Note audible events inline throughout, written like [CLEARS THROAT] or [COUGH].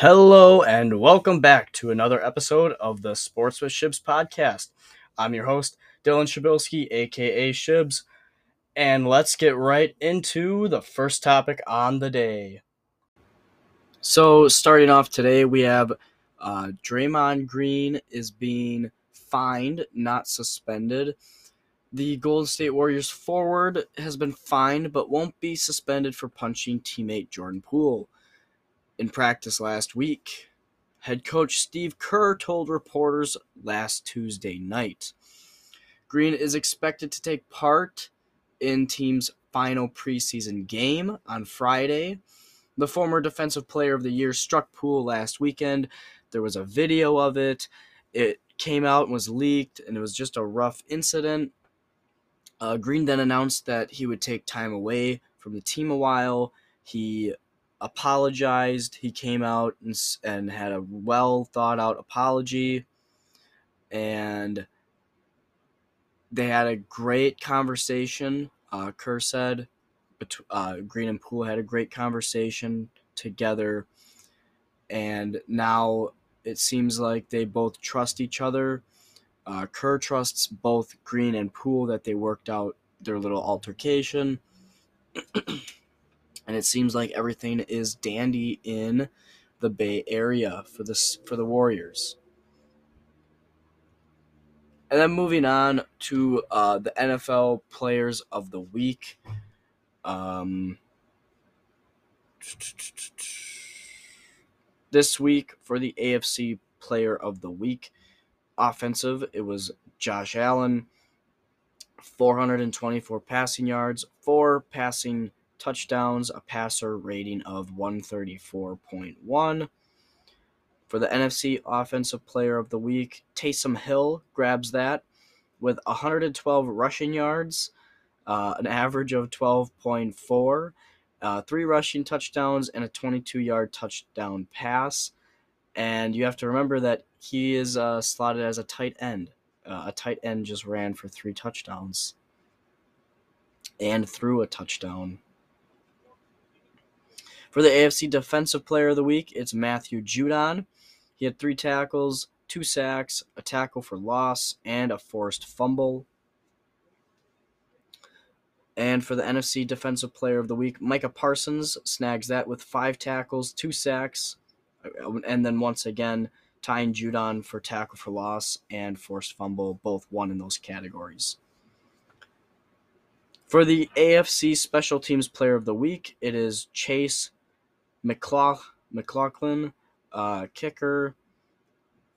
Hello and welcome back to another episode of the Sports with Shibs podcast. I'm your host, Dylan Shabilsky, aka Shibs, and let's get right into the first topic on the day. So, starting off today, we have uh, Draymond Green is being fined, not suspended. The Golden State Warriors forward has been fined but won't be suspended for punching teammate Jordan Poole in practice last week. Head coach Steve Kerr told reporters last Tuesday night. Green is expected to take part in team's final preseason game on Friday. The former defensive player of the year struck Poole last weekend. There was a video of it. It came out and was leaked, and it was just a rough incident. Uh, Green then announced that he would take time away from the team a while. He apologized. He came out and, and had a well thought out apology. And they had a great conversation. Uh, Kerr said, uh, Green and Poole had a great conversation together. And now it seems like they both trust each other. Uh, Kerr trusts both Green and Poole that they worked out their little altercation. [CLEARS THROAT] and it seems like everything is dandy in the Bay Area for this for the Warriors. And then moving on to uh, the NFL Players of the Week. Um, this week for the AFC Player of the Week, offensive, it was Josh Allen, 424 passing yards, four passing touchdowns, a passer rating of 134.1. For the NFC Offensive Player of the Week, Taysom Hill grabs that with 112 rushing yards, uh, an average of 12.4, uh, three rushing touchdowns, and a 22 yard touchdown pass. And you have to remember that he is uh, slotted as a tight end. Uh, a tight end just ran for three touchdowns and threw a touchdown. For the AFC Defensive Player of the Week, it's Matthew Judon. He had three tackles, two sacks, a tackle for loss, and a forced fumble. And for the NFC Defensive Player of the Week, Micah Parsons snags that with five tackles, two sacks, uh, and then once again, tying Judon for tackle for loss and forced fumble, both won in those categories. For the AFC Special Teams Player of the Week, it is Chase McLaughlin, uh, kicker.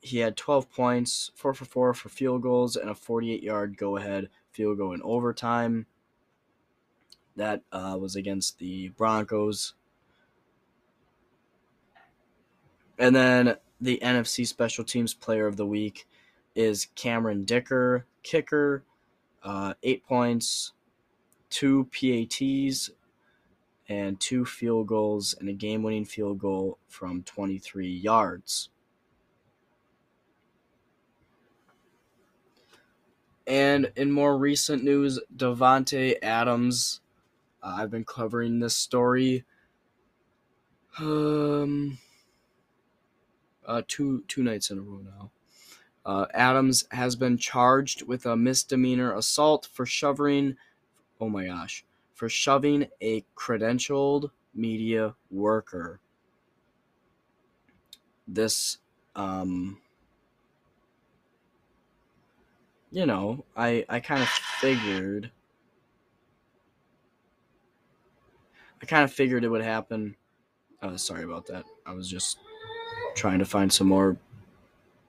He had 12 points, 4 for 4 for field goals, and a 48 yard go ahead field goal in overtime. That uh, was against the Broncos. And then the NFC Special Teams Player of the Week is Cameron Dicker, kicker, uh, eight points, two PATs, and two field goals and a game winning field goal from 23 yards. And in more recent news, Davante Adams. Uh, I've been covering this story um, uh, two two nights in a row now. Uh, Adams has been charged with a misdemeanor assault for shoving. Oh my gosh, for shoving a credentialed media worker. This, um, you know, I, I kind of figured. I kind of figured it would happen. Uh, sorry about that. I was just trying to find some more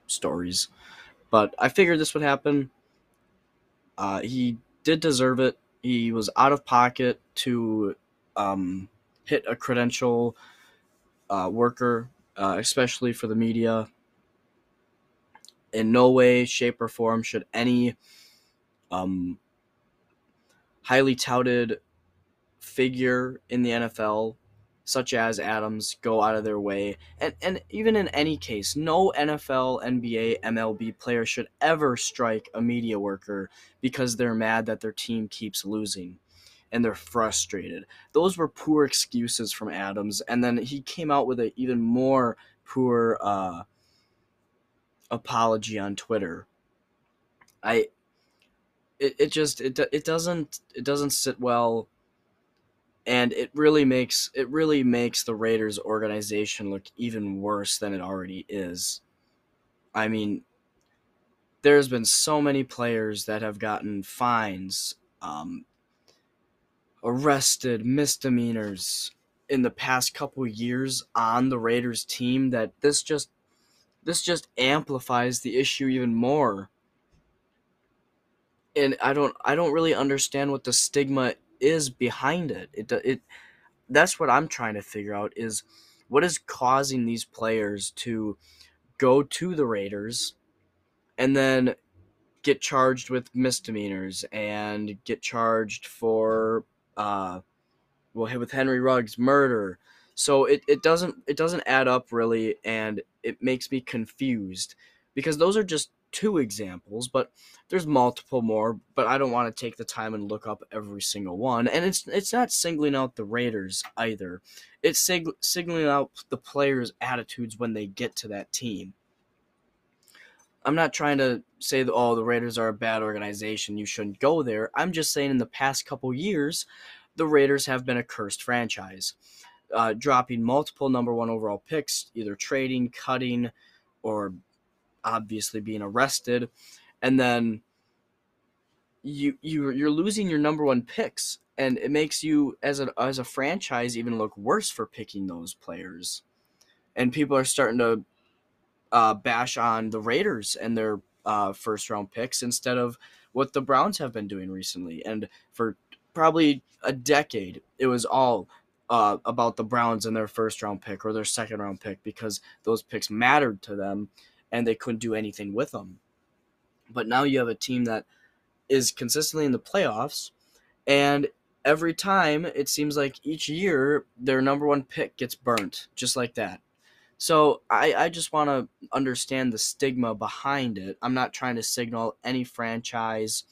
stories. But I figured this would happen. Uh, he did deserve it he was out of pocket to um, hit a credential uh, worker, uh, especially for the media. In no way, shape, or form should any um, highly touted figure in the NFL such as Adams go out of their way. And and even in any case, no NFL, NBA, MLB player should ever strike a media worker because they're mad that their team keeps losing and they're frustrated. Those were poor excuses from Adams and then he came out with an even more poor uh, apology on Twitter. I it, it just it it doesn't it doesn't sit well and it really makes it really makes the Raiders organization look even worse than it already is. I mean, there's been so many players that have gotten fines, um, arrested, misdemeanors in the past couple years on the Raiders team that this just this just amplifies the issue even more. And I don't I don't really understand what the stigma is behind it. It it that's what I'm trying to figure out is what is causing these players to go to the Raiders and then get charged with misdemeanors and get charged for uh well with Henry Ruggs murder. So it, it doesn't it doesn't add up really and it makes me confused because those are just two examples, but there's multiple more, but I don't want to take the time and look up every single one. And it's it's not singling out the Raiders either. It's sig- signaling out the players' attitudes when they get to that team. I'm not trying to say that oh the Raiders are a bad organization, you shouldn't go there. I'm just saying in the past couple years, the Raiders have been a cursed franchise, uh, dropping multiple number one overall picks, either trading, cutting, or obviously being arrested, and then you you you're losing your number one picks, and it makes you as a as a franchise even look worse for picking those players, and people are starting to uh, bash on the Raiders and their uh, first round picks instead of what the Browns have been doing recently, and for probably a decade, it was all uh, about the Browns and their first round pick or their second round pick because those picks mattered to them and they couldn't do anything with them. But now you have a team that is consistently in the playoffs, and every time it seems like each year their number one pick gets burnt, just like that. So I, I just want to understand the stigma behind it. I'm not trying to signal any franchise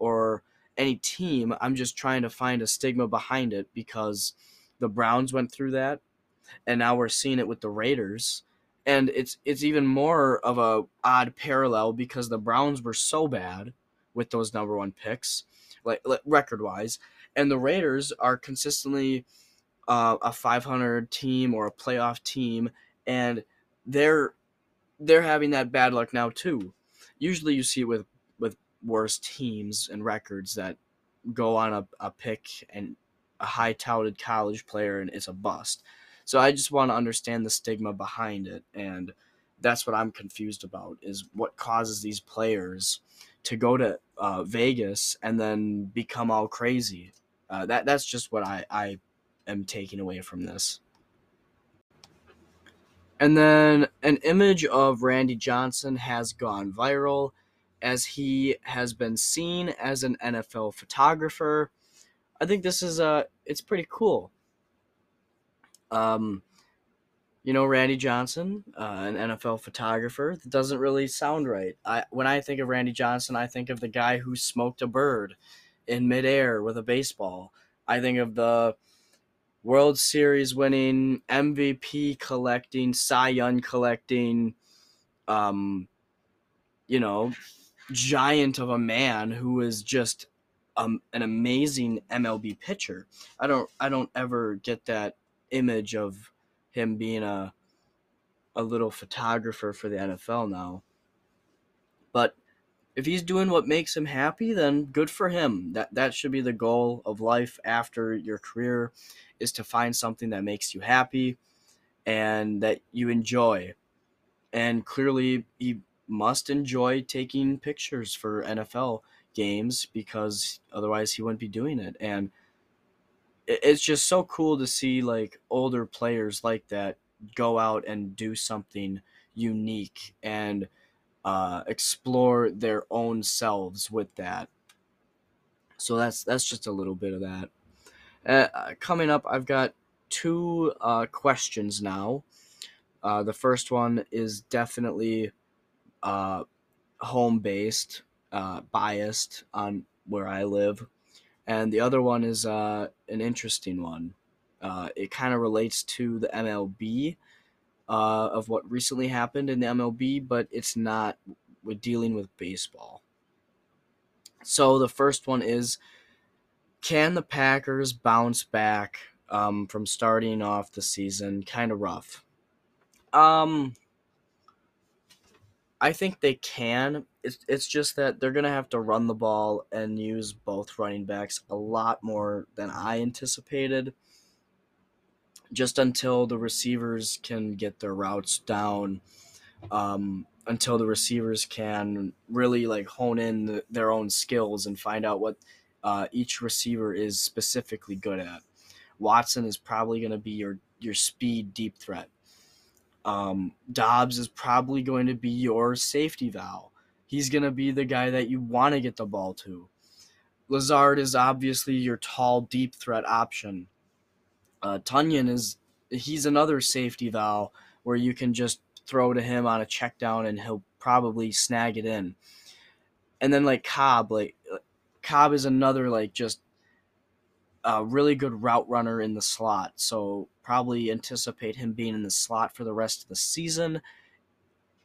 or any team. I'm just trying to find a stigma behind it because the Browns went through that, and now we're seeing it with the Raiders and it's it's even more of a odd parallel because the Browns were so bad with those number one picks, like, like record wise, and the Raiders are consistently uh, a 500 team or a playoff team, and they're they're having that bad luck now too. Usually, you see it with with worse teams and records that go on a, a pick and a high touted college player and it's a bust. So I just want to understand the stigma behind it, and that's what I'm confused about is what causes these players to go to uh, Vegas and then become all crazy. Uh, that that's just what I I am taking away from this. And then an image of Randy Johnson has gone viral as he has been seen as an NFL photographer. I think this is uh it's pretty cool. Um, you know, Randy Johnson, uh, an NFL photographer. That doesn't really sound right. I when I think of Randy Johnson, I think of the guy who smoked a bird in midair with a baseball. I think of the World Series winning, MVP collecting, Cy Young collecting, um, you know, giant of a man who is just um, an amazing MLB pitcher. I don't I don't ever get that image of him being a a little photographer for the NFL now. But if he's doing what makes him happy, then good for him. That that should be the goal of life after your career is to find something that makes you happy and that you enjoy. And clearly he must enjoy taking pictures for NFL games because otherwise he wouldn't be doing it. And it's just so cool to see like older players like that go out and do something unique and uh, explore their own selves with that. So that's that's just a little bit of that. Uh, coming up, I've got two uh, questions now. Uh, the first one is definitely uh, home based, uh, biased on where I live and the other one is uh, an interesting one. Uh, it kind of relates to the MLB. uh, of what recently happened in the MLB, but it's not with dealing with baseball. So the first one is can the Packers bounce back um, from starting off the season kind of rough? Um, I think they can. It's it's just that they're gonna have to run the ball and use both running backs a lot more than I anticipated. Just until the receivers can get their routes down, um, until the receivers can really like hone in the, their own skills and find out what uh, each receiver is specifically good at. Watson is probably going to be your your speed deep threat. Um, Dobbs is probably going to be your safety valve. He's going to be the guy that you want to get the ball to. Lazard is obviously your tall, deep threat option. Uh, Tonyan is he's another safety valve where you can just throw to him on a check down and he'll probably snag it in. And then like Cobb, like Cobb is another like just a really good route runner in the slot. So probably anticipate him being in the slot for the rest of the season.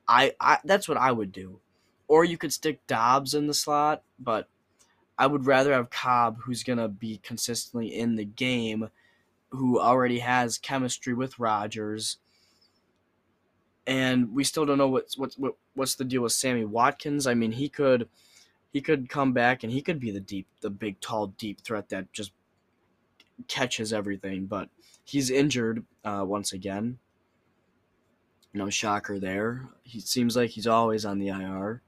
I, I that's what I would do. Or you could stick Doubs in the slot, but I would rather have Cobb who's going to be consistently in the game who already has chemistry with Rodgers. And we still don't know what's what's what, what's the deal with Sammy Watkins. I mean, he could he could come back and he could be the deep the big tall deep threat that just catches everything, but he's injured uh, once again. No shocker there. He seems like he's always on the IR.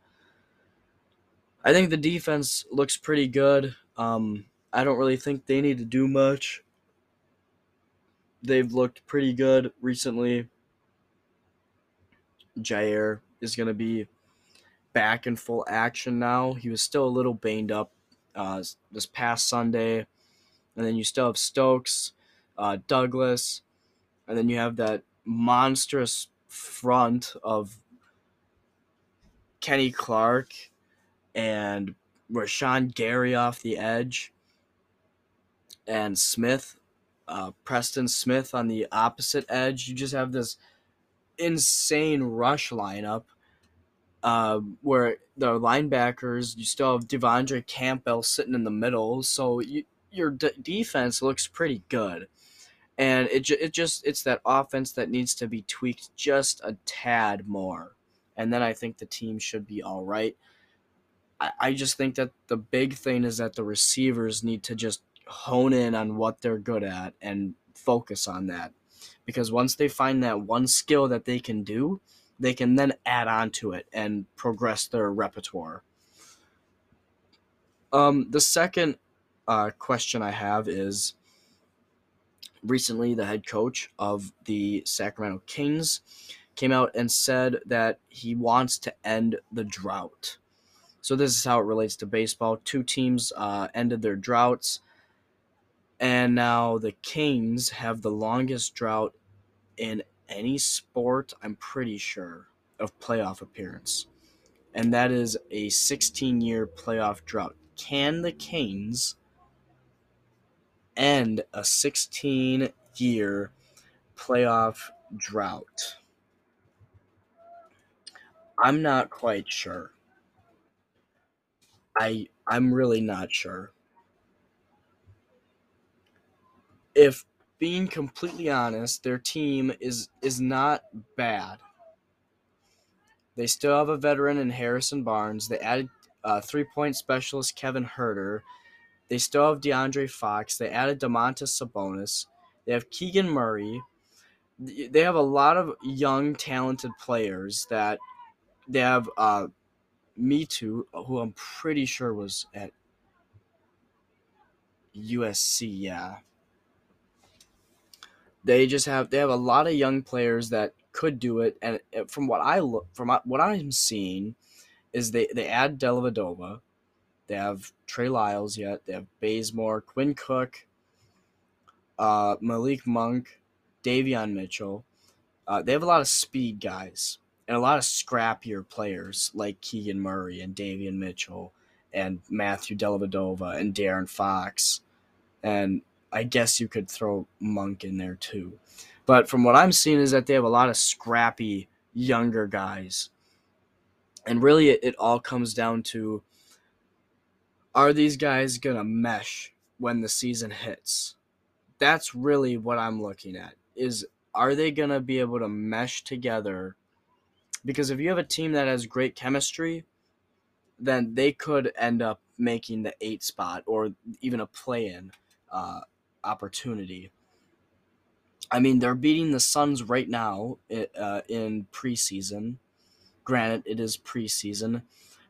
I think the defense looks pretty good. Um, I don't really think they need to do much. They've looked pretty good recently. Jaire is going to be back in full action now. He was still a little banged up uh, this past Sunday and then you still have Stokes, uh, Douglas, and then you have that monstrous front of Kenny Clark and Rashan Gary off the edge, and Smith, uh, Preston Smith on the opposite edge. You just have this insane rush lineup uh, where the linebackers, you still have De'Vondre Campbell sitting in the middle. So you, your d- defense looks pretty good. And it, it just it's that offense that needs to be tweaked just a tad more. And then I think the team should be all right. I, I just think that the big thing is that the receivers need to just hone in on what they're good at and focus on that. Because once they find that one skill that they can do, they can then add on to it and progress their repertoire. Um, the second uh, question I have is recently the head coach of the Sacramento Kings came out and said that he wants to end the drought. So this is how it relates to baseball. Two teams uh, ended their droughts, and now the Kings have the longest drought in any sport. I'm pretty sure of playoff appearance, and that is a 16-year playoff drought. Can the Kings end a 16 year playoff drought? I'm not quite sure. I I'm really not sure. If being completely honest, their team is is not bad. They still have a veteran in Harrison Barnes. They added uh, three point specialist Kevin Huerter. They still have De'Aaron Fox. They added Domantas Sabonis. They have Keegan Murray. They have a lot of young, talented players that they have. Uh, Metu, who I'm pretty sure was at USC. Yeah, they just have they have a lot of young players that could do it, and from what I look from what I'm seeing, is they they add Dellavedova, they have Trey Lyles yet. They have Bazemore, Quinn Cook, uh, Malik Monk, Davion Mitchell. Uh, they have a lot of speed guys and a lot of scrappier players like Keegan Murray and Davion Mitchell and Matthew Dellavedova and De'Aaron Fox. And I guess you could throw Monk in there too. But from what I'm seeing is that they have a lot of scrappy younger guys. And really it, it all comes down to are these guys going to mesh when the season hits? That's really what I'm looking at. Is are they going to be able to mesh together? Because if you have a team that has great chemistry, then they could end up making the eight spot or even a play in uh, opportunity. I mean, they're beating the Suns right now uh, in preseason. Granted, it is preseason,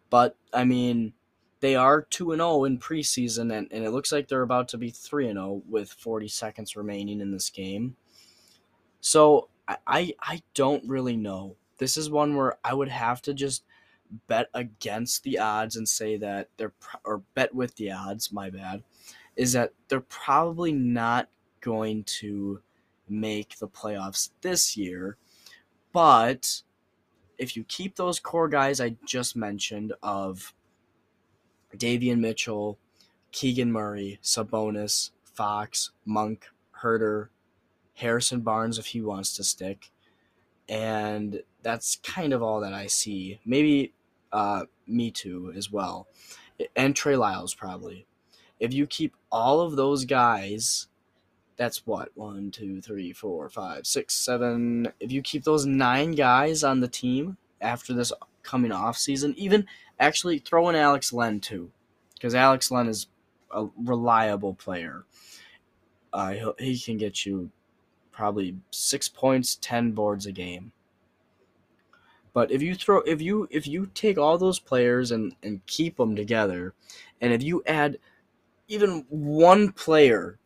but I mean, they are 2 and 0 in preseason, and, and it looks like they're about to be 3 and 0 with 40 seconds remaining in this game. So I, I don't really know. This is one where I would have to just bet against the odds and say that they're or bet with the odds. My bad, is that they're probably not going to make the playoffs this year, but if you keep those core guys I just mentioned of Davion Mitchell, Keegan Murray, Sabonis, Fox, Monk, Huerter, Harrison Barnes if he wants to stick. And that's kind of all that I see. Maybe uh, Metu as well. And Trey Lyles probably. If you keep all of those guys, that's what? One, two, three, four, five, six, seven. If you keep those nine guys on the team after this coming off season, even actually throw in Alex Len too. Because Alex Len is a reliable player. Uh, he can get you probably six points, ten boards a game. But if you throw if you if you take all those players and and keep them together, and if you add even one player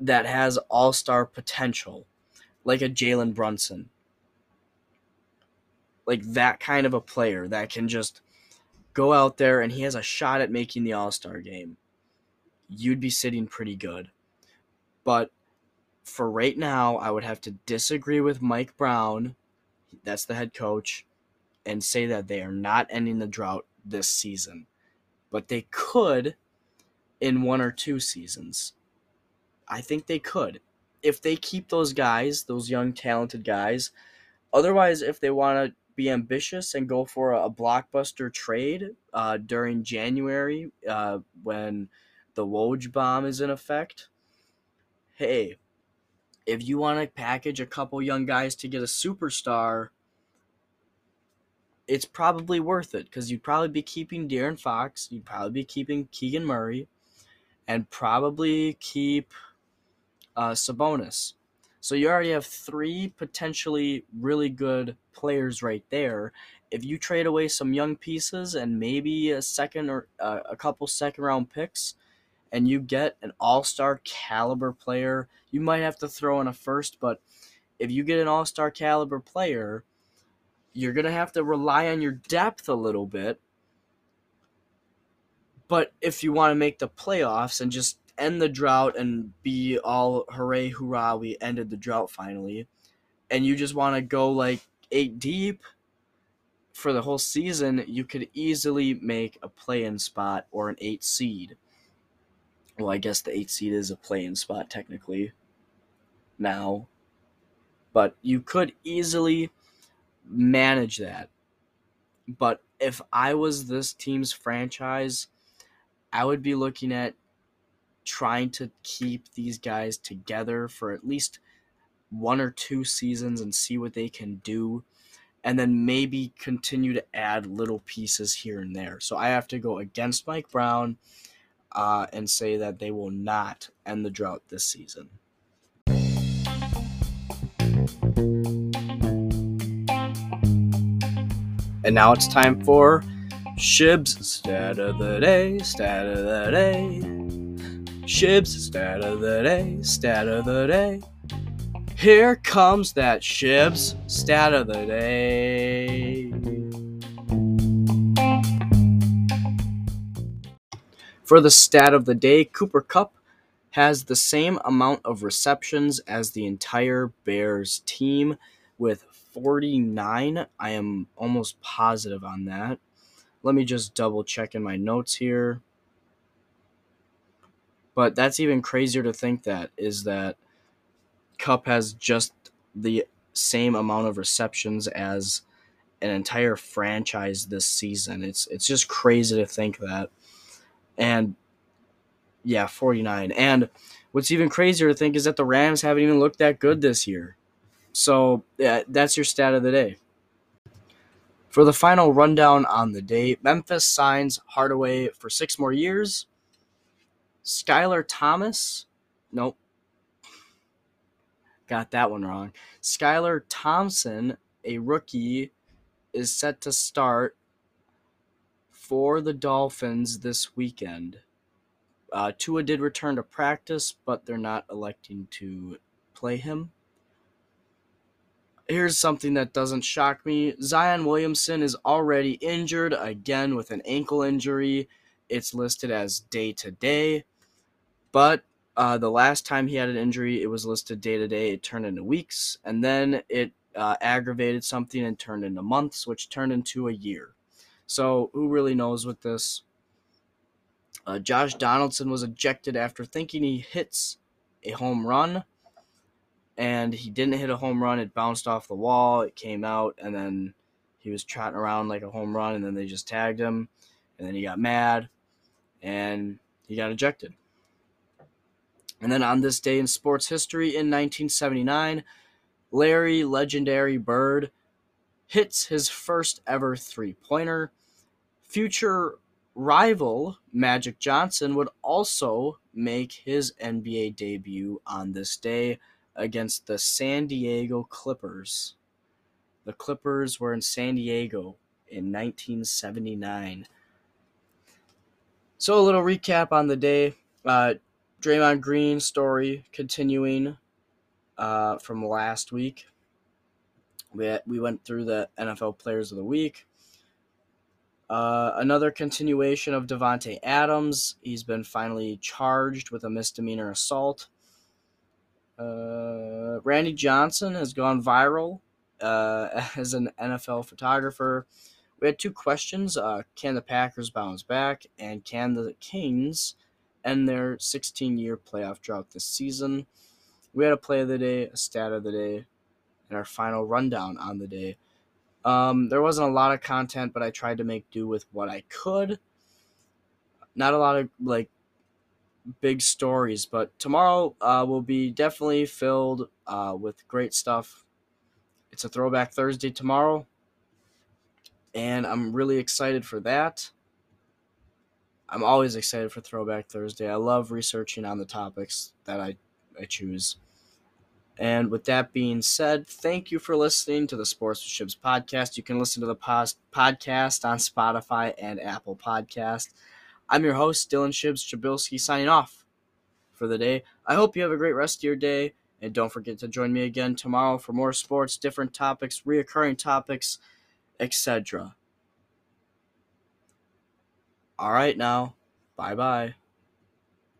that has all star potential, like a Jalen Brunson, like that kind of a player that can just go out there and he has a shot at making the all star game, you'd be sitting pretty good. But for right now, I would have to disagree with Mike Brown, that's the head coach, and say that they are not ending the drought this season. But they could in one or two seasons. I think they could. If they keep those guys, those young, talented guys. Otherwise, if they want to be ambitious and go for a, blockbuster trade uh, during January uh, when the Woj bomb is in effect, hey, if you want to package a couple young guys to get a superstar, it's probably worth it because you'd probably be keeping De'Aaron Fox, you'd probably be keeping Keegan Murray, and probably keep uh, Sabonis. So you already have three potentially really good players right there. If you trade away some young pieces and maybe a second or uh, a couple second round picks, and you get an all star caliber player, you might have to throw in a first, but if you get an all star caliber player, you're going to have to rely on your depth a little bit. But if you want to make the playoffs and just end the drought and be all hooray, hoorah, we ended the drought finally, and you just want to go like eight deep for the whole season, you could easily make a play in spot or an eight seed well, I guess the eight seed is a play-in spot technically now, but you could easily manage that. But if I was this team's franchise, I would be looking at trying to keep these guys together for at least one or two seasons and see what they can do and then maybe continue to add little pieces here and there. So I have to go against Mike Brown uh, and say that they will not end the drought this season. And now it's time for Shib's stat of the day, stat of the day. Shib's stat of the day, stat of the day. Here comes that Shib's stat of the day. For the stat of the day, Cooper Kupp has the same amount of receptions as the entire Bears team with 49. I am almost positive on that. Let me just double check in my notes here. But that's even crazier to think that is that Kupp has just the same amount of receptions as an entire franchise this season. It's it's just crazy to think that. And yeah, 49. And what's even crazier to think is that the Rams haven't even looked that good this year. So, yeah, that's your stat of the day. For the final rundown on the day, Memphis signs Hardaway for six more years. Skylar Thomas, nope, got that one wrong. Skylar Thompson, a rookie, is set to start for the Dolphins this weekend. Uh, Tua did return to practice, but they're not electing to play him. Here's something that doesn't shock me Zion Williamson is already injured again with an ankle injury. It's listed as day to day, but uh, the last time he had an injury, it was listed day to day. It turned into weeks, and then it uh, aggravated something and turned into months, which turned into a year. So who really knows with this? Uh, Josh Donaldson was ejected after thinking he hits a home run, and he didn't hit a home run. It bounced off the wall. It came out, and then he was trotting around like a home run, and then they just tagged him, and then he got mad, and he got ejected. And then on this day in sports history in 1979, Larry Legendary Bird hits his first ever three pointer. Future rival Magic Johnson would also make his NBA debut on this day against the San Diego Clippers. The Clippers were in San Diego in 1979. So, a little recap on the day. Uh, Draymond Green story continuing uh, from last week. We, we went through the NFL Players of the Week. Uh, another continuation of Davante Adams. He's been finally charged with a misdemeanor assault. Uh, Randy Johnson has gone viral uh, [LAUGHS] as an NFL photographer. We had two questions: uh, Can the Packers bounce back, and can the Kings end their 16-year playoff drought this season? We had a play of the day, a stat of the day, and our final rundown on the day. Um, there wasn't a lot of content, but I tried to make do with what I could. Not a lot of like big stories, but tomorrow uh, will be definitely filled uh, with great stuff. It's a throwback Thursday tomorrow, and I'm really excited for that. I'm always excited for Throwback Thursday. I love researching on the topics that I, I choose. And with that being said, thank you for listening to the Sports with Shibs podcast. You can listen to the podcast on Spotify and Apple Podcast. I'm your host, Dylan Shibs Chabilski, signing off for the day. I hope you have a great rest of your day, and don't forget to join me again tomorrow for more sports, different topics, reoccurring topics, etc. All right, now, bye bye.